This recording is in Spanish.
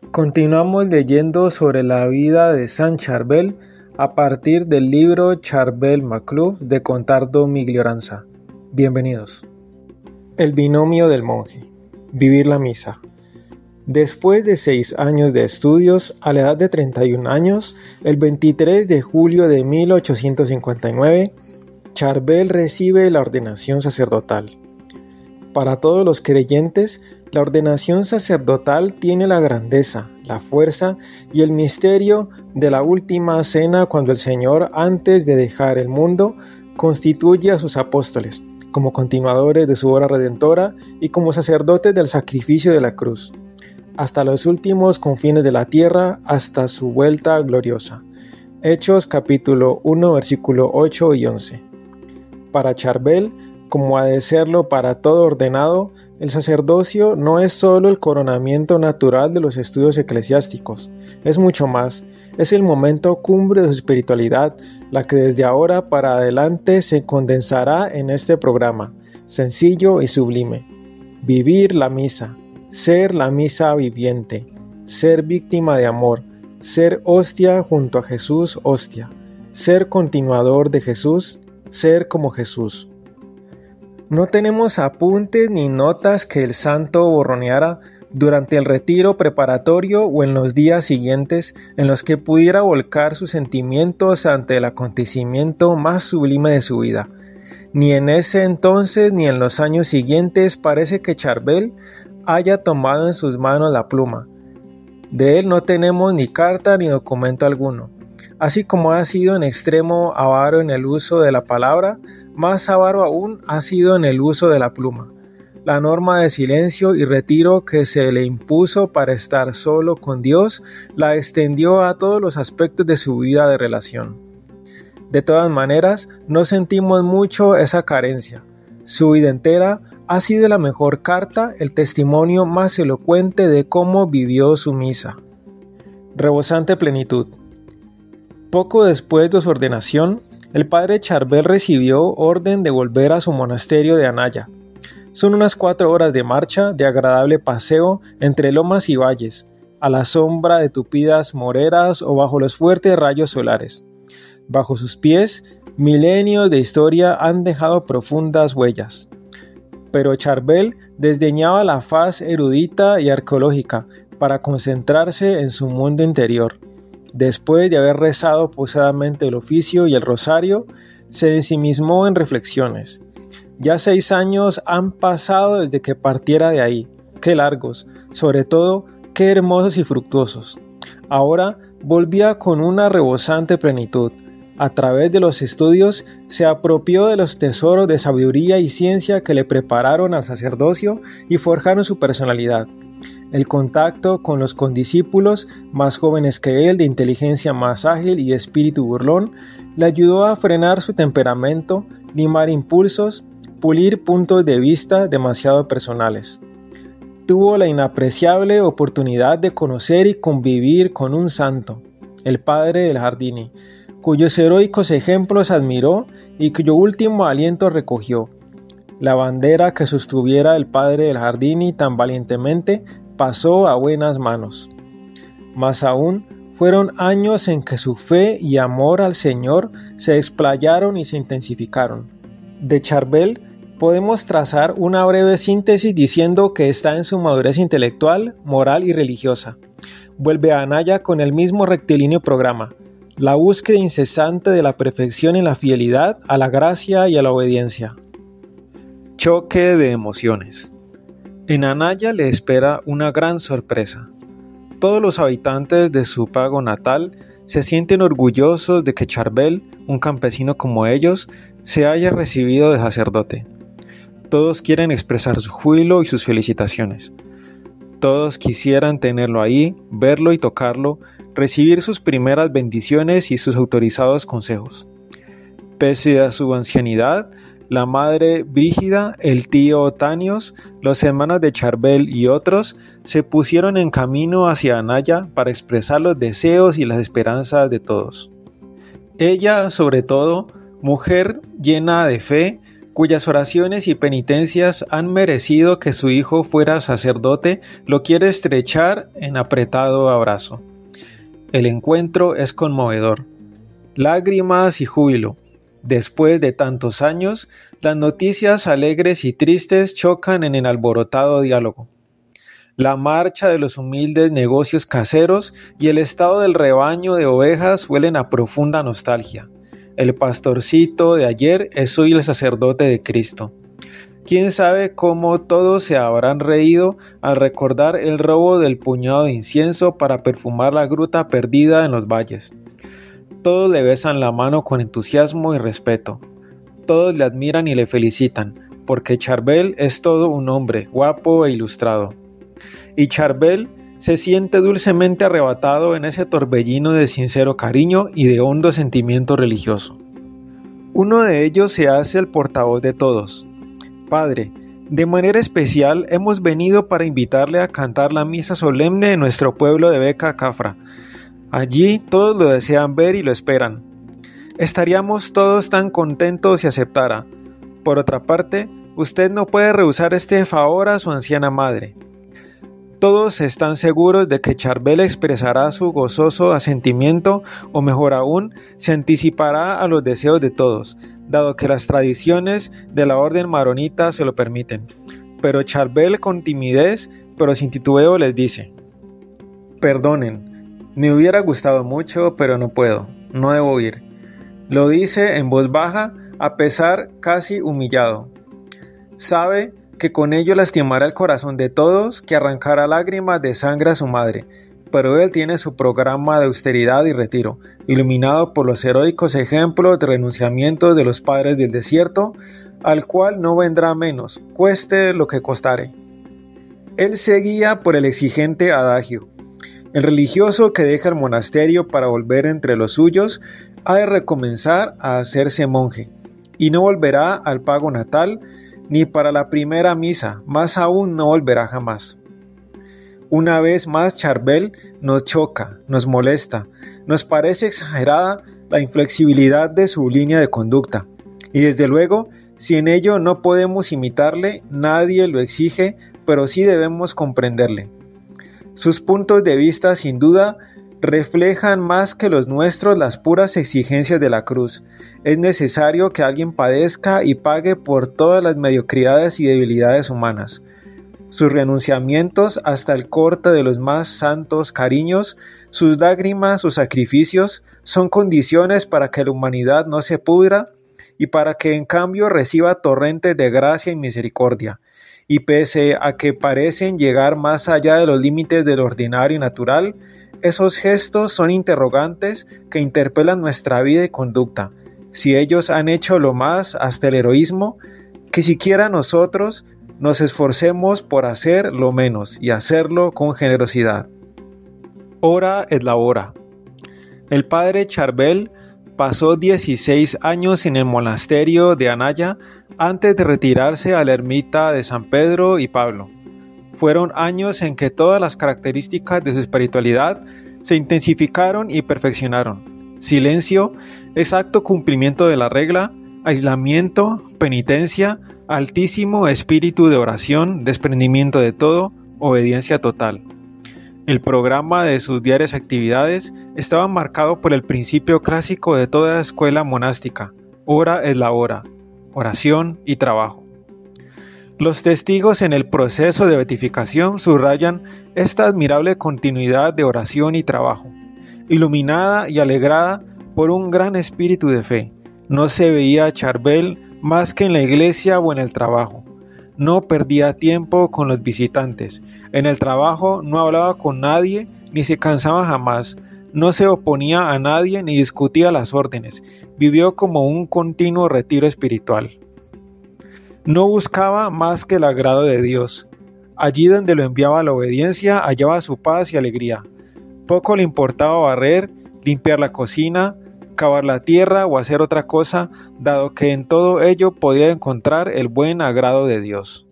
Continuamos leyendo sobre la vida de San Charbel a partir del libro Charbel Macluf de Contardo Miglioranza. Bienvenidos. El binomio del monje. Vivir la misa. Después de seis años de estudios, a la edad de 31 años, el 23 de julio de 1859, Charbel recibe la ordenación sacerdotal. Para todos los creyentes, la ordenación sacerdotal tiene la grandeza, la fuerza y el misterio de la última cena cuando el Señor, antes de dejar el mundo, constituye a sus apóstoles como continuadores de su obra redentora y como sacerdotes del sacrificio de la cruz, hasta los últimos confines de la tierra, hasta su vuelta gloriosa. Hechos capítulo 1 versículo 8 y 11. Para Charbel, como ha de serlo para todo ordenado, el sacerdocio no es sólo el coronamiento natural de los estudios eclesiásticos, es mucho más, es el momento cumbre de su espiritualidad, la que desde ahora para adelante se condensará en este programa, sencillo y sublime. Vivir la misa, ser la misa viviente, ser víctima de amor, ser hostia junto a Jesús hostia, ser continuador de Jesús, ser como Jesús. No tenemos apuntes ni notas que el santo borroneara durante el retiro preparatorio o en los días siguientes en los que pudiera volcar sus sentimientos ante el acontecimiento más sublime de su vida. Ni en ese entonces ni en los años siguientes parece que Charbel haya tomado en sus manos la pluma. De él no tenemos ni carta ni documento alguno. Así como ha sido en extremo avaro en el uso de la palabra, más avaro aún ha sido en el uso de la pluma. La norma de silencio y retiro que se le impuso para estar solo con Dios la extendió a todos los aspectos de su vida de relación. De todas maneras, no sentimos mucho esa carencia. Su vida entera ha sido la mejor carta, el testimonio más elocuente de cómo vivió su misa. Rebosante plenitud. Poco después de su ordenación, el padre Charbel recibió orden de volver a su monasterio de Anaya. Son unas cuatro horas de marcha de agradable paseo entre lomas y valles, a la sombra de tupidas moreras o bajo los fuertes rayos solares. Bajo sus pies, milenios de historia han dejado profundas huellas. Pero Charbel desdeñaba la faz erudita y arqueológica para concentrarse en su mundo interior Después de haber rezado posadamente el oficio y el rosario, se ensimismó en reflexiones. Ya seis años han pasado desde que partiera de ahí. Qué largos, sobre todo, qué hermosos y fructuosos. Ahora volvía con una rebosante plenitud. A través de los estudios se apropió de los tesoros de sabiduría y ciencia que le prepararon al sacerdocio y forjaron su personalidad. El contacto con los condiscípulos más jóvenes que él, de inteligencia más ágil y espíritu burlón, le ayudó a frenar su temperamento, limar impulsos, pulir puntos de vista demasiado personales. Tuvo la inapreciable oportunidad de conocer y convivir con un santo, el padre del Jardini, cuyos heroicos ejemplos admiró y cuyo último aliento recogió. La bandera que sostuviera el padre del Jardini tan valientemente pasó a buenas manos. Más aún, fueron años en que su fe y amor al Señor se explayaron y se intensificaron. De Charbel podemos trazar una breve síntesis diciendo que está en su madurez intelectual, moral y religiosa. Vuelve a Anaya con el mismo rectilíneo programa, la búsqueda incesante de la perfección en la fidelidad a la gracia y a la obediencia. Choque de emociones. En Anaya le espera una gran sorpresa. Todos los habitantes de su pago natal se sienten orgullosos de que Charbel, un campesino como ellos, se haya recibido de sacerdote. Todos quieren expresar su júbilo y sus felicitaciones. Todos quisieran tenerlo ahí, verlo y tocarlo, recibir sus primeras bendiciones y sus autorizados consejos. Pese a su ancianidad, la madre Brígida, el tío Otanios, los hermanos de Charbel y otros se pusieron en camino hacia Anaya para expresar los deseos y las esperanzas de todos. Ella, sobre todo, mujer llena de fe, cuyas oraciones y penitencias han merecido que su hijo fuera sacerdote, lo quiere estrechar en apretado abrazo. El encuentro es conmovedor. Lágrimas y júbilo. Después de tantos años, las noticias alegres y tristes chocan en el alborotado diálogo. La marcha de los humildes negocios caseros y el estado del rebaño de ovejas huelen a profunda nostalgia. El pastorcito de ayer es hoy el sacerdote de Cristo. Quién sabe cómo todos se habrán reído al recordar el robo del puñado de incienso para perfumar la gruta perdida en los valles. Todos le besan la mano con entusiasmo y respeto. Todos le admiran y le felicitan, porque Charbel es todo un hombre guapo e ilustrado. Y Charbel se siente dulcemente arrebatado en ese torbellino de sincero cariño y de hondo sentimiento religioso. Uno de ellos se hace el portavoz de todos. Padre, de manera especial hemos venido para invitarle a cantar la misa solemne en nuestro pueblo de Beca Cafra. Allí todos lo desean ver y lo esperan. Estaríamos todos tan contentos si aceptara. Por otra parte, usted no puede rehusar este favor a su anciana madre. Todos están seguros de que Charbel expresará su gozoso asentimiento o mejor aún, se anticipará a los deseos de todos, dado que las tradiciones de la orden maronita se lo permiten. Pero Charbel con timidez, pero sin titubeo les dice, Perdonen, me hubiera gustado mucho, pero no puedo, no debo ir. Lo dice en voz baja, a pesar casi humillado. Sabe que con ello lastimará el corazón de todos, que arrancará lágrimas de sangre a su madre. Pero él tiene su programa de austeridad y retiro, iluminado por los heroicos ejemplos de renunciamiento de los padres del desierto, al cual no vendrá menos, cueste lo que costare. Él seguía por el exigente adagio. El religioso que deja el monasterio para volver entre los suyos ha de recomenzar a hacerse monje, y no volverá al pago natal, ni para la primera misa, más aún no volverá jamás. Una vez más Charbel nos choca, nos molesta, nos parece exagerada la inflexibilidad de su línea de conducta, y desde luego, si en ello no podemos imitarle, nadie lo exige, pero sí debemos comprenderle. Sus puntos de vista sin duda reflejan más que los nuestros las puras exigencias de la cruz. Es necesario que alguien padezca y pague por todas las mediocridades y debilidades humanas. Sus renunciamientos hasta el corte de los más santos cariños, sus lágrimas, sus sacrificios, son condiciones para que la humanidad no se pudra y para que en cambio reciba torrentes de gracia y misericordia. Y pese a que parecen llegar más allá de los límites del ordinario y natural, esos gestos son interrogantes que interpelan nuestra vida y conducta. Si ellos han hecho lo más hasta el heroísmo, que siquiera nosotros nos esforcemos por hacer lo menos y hacerlo con generosidad. Hora es la hora. El padre Charbel pasó 16 años en el monasterio de Anaya antes de retirarse a la ermita de San Pedro y Pablo. Fueron años en que todas las características de su espiritualidad se intensificaron y perfeccionaron. Silencio, exacto cumplimiento de la regla, aislamiento, penitencia, altísimo espíritu de oración, desprendimiento de todo, obediencia total. El programa de sus diarias actividades estaba marcado por el principio clásico de toda escuela monástica, hora es la hora, oración y trabajo. Los testigos en el proceso de beatificación subrayan esta admirable continuidad de oración y trabajo, iluminada y alegrada por un gran espíritu de fe. No se veía a Charbel más que en la iglesia o en el trabajo. No perdía tiempo con los visitantes. En el trabajo no hablaba con nadie ni se cansaba jamás. No se oponía a nadie ni discutía las órdenes. Vivió como un continuo retiro espiritual. No buscaba más que el agrado de Dios. Allí donde lo enviaba la obediencia hallaba su paz y alegría. Poco le importaba barrer, limpiar la cocina, cavar la tierra o hacer otra cosa, dado que en todo ello podía encontrar el buen agrado de Dios.